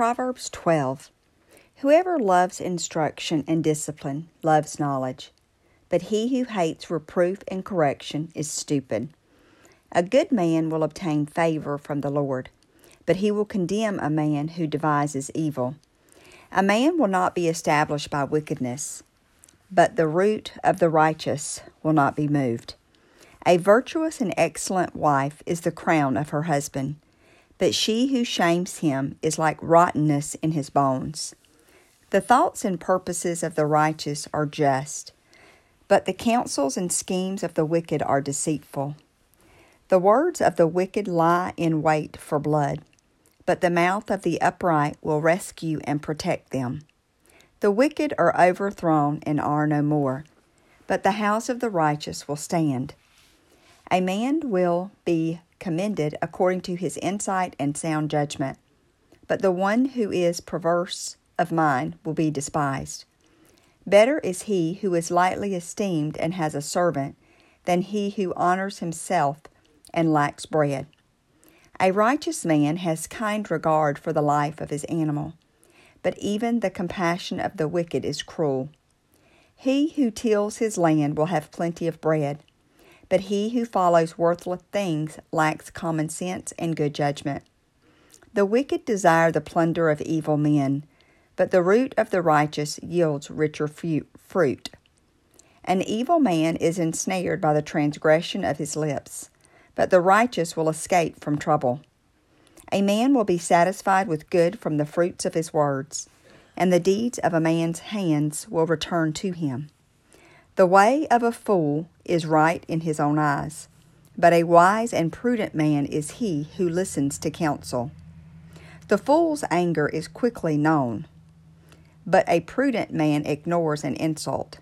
Proverbs 12 Whoever loves instruction and discipline loves knowledge, but he who hates reproof and correction is stupid. A good man will obtain favor from the Lord, but he will condemn a man who devises evil. A man will not be established by wickedness, but the root of the righteous will not be moved. A virtuous and excellent wife is the crown of her husband, but she who shames him is like rottenness in his bones. The thoughts and purposes of the righteous are just, but the counsels and schemes of the wicked are deceitful. The words of the wicked lie in wait for blood, but the mouth of the upright will rescue and protect them. The wicked are overthrown and are no more, but the house of the righteous will stand. A man will be commended according to his insight and sound judgment, but the one who is perverse of mind will be despised. Better is he who is lightly esteemed and has a servant than he who honors himself and lacks bread. A righteous man has kind regard for the life of his animal, but even the compassion of the wicked is cruel. He who tills his land will have plenty of bread, but he who follows worthless things lacks common sense and good judgment. The wicked desire the plunder of evil men, but the root of the righteous yields richer fruit. An evil man is ensnared by the transgression of his lips, but the righteous will escape from trouble. A man will be satisfied with good from the fruits of his words, and the deeds of a man's hands will return to him. The way of a fool is right in his own eyes, but a wise and prudent man is he who listens to counsel. The fool's anger is quickly known, but a prudent man ignores an insult.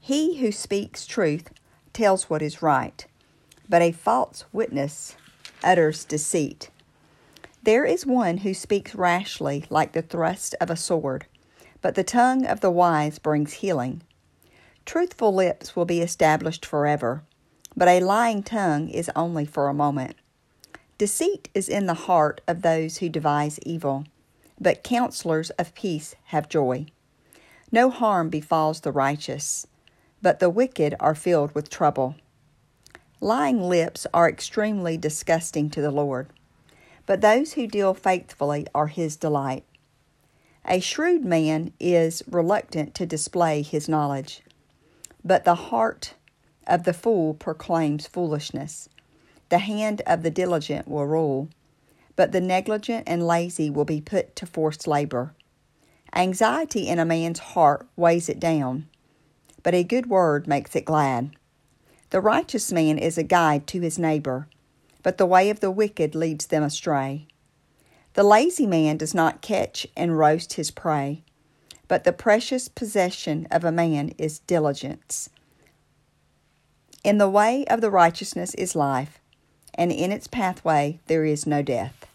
He who speaks truth tells what is right, but a false witness utters deceit. There is one who speaks rashly like the thrust of a sword, but the tongue of the wise brings healing. Truthful lips will be established forever, but a lying tongue is only for a moment. Deceit is in the heart of those who devise evil but counselors of peace have joy. No harm befalls the righteous, but the wicked are filled with trouble. Lying lips are extremely disgusting to the Lord, but those who deal faithfully are his delight. A shrewd man is reluctant to display his knowledge, but the heart of the fool proclaims foolishness. The hand of the diligent will rule but the negligent and lazy will be put to forced labor. Anxiety in a man's heart weighs it down, but a good word makes it glad. The righteous man is a guide to his neighbor, but the way of the wicked leads them astray. The lazy man does not catch and roast his prey, but the precious possession of a man is diligence. In the way of the righteousness is life, and in its pathway there is no death.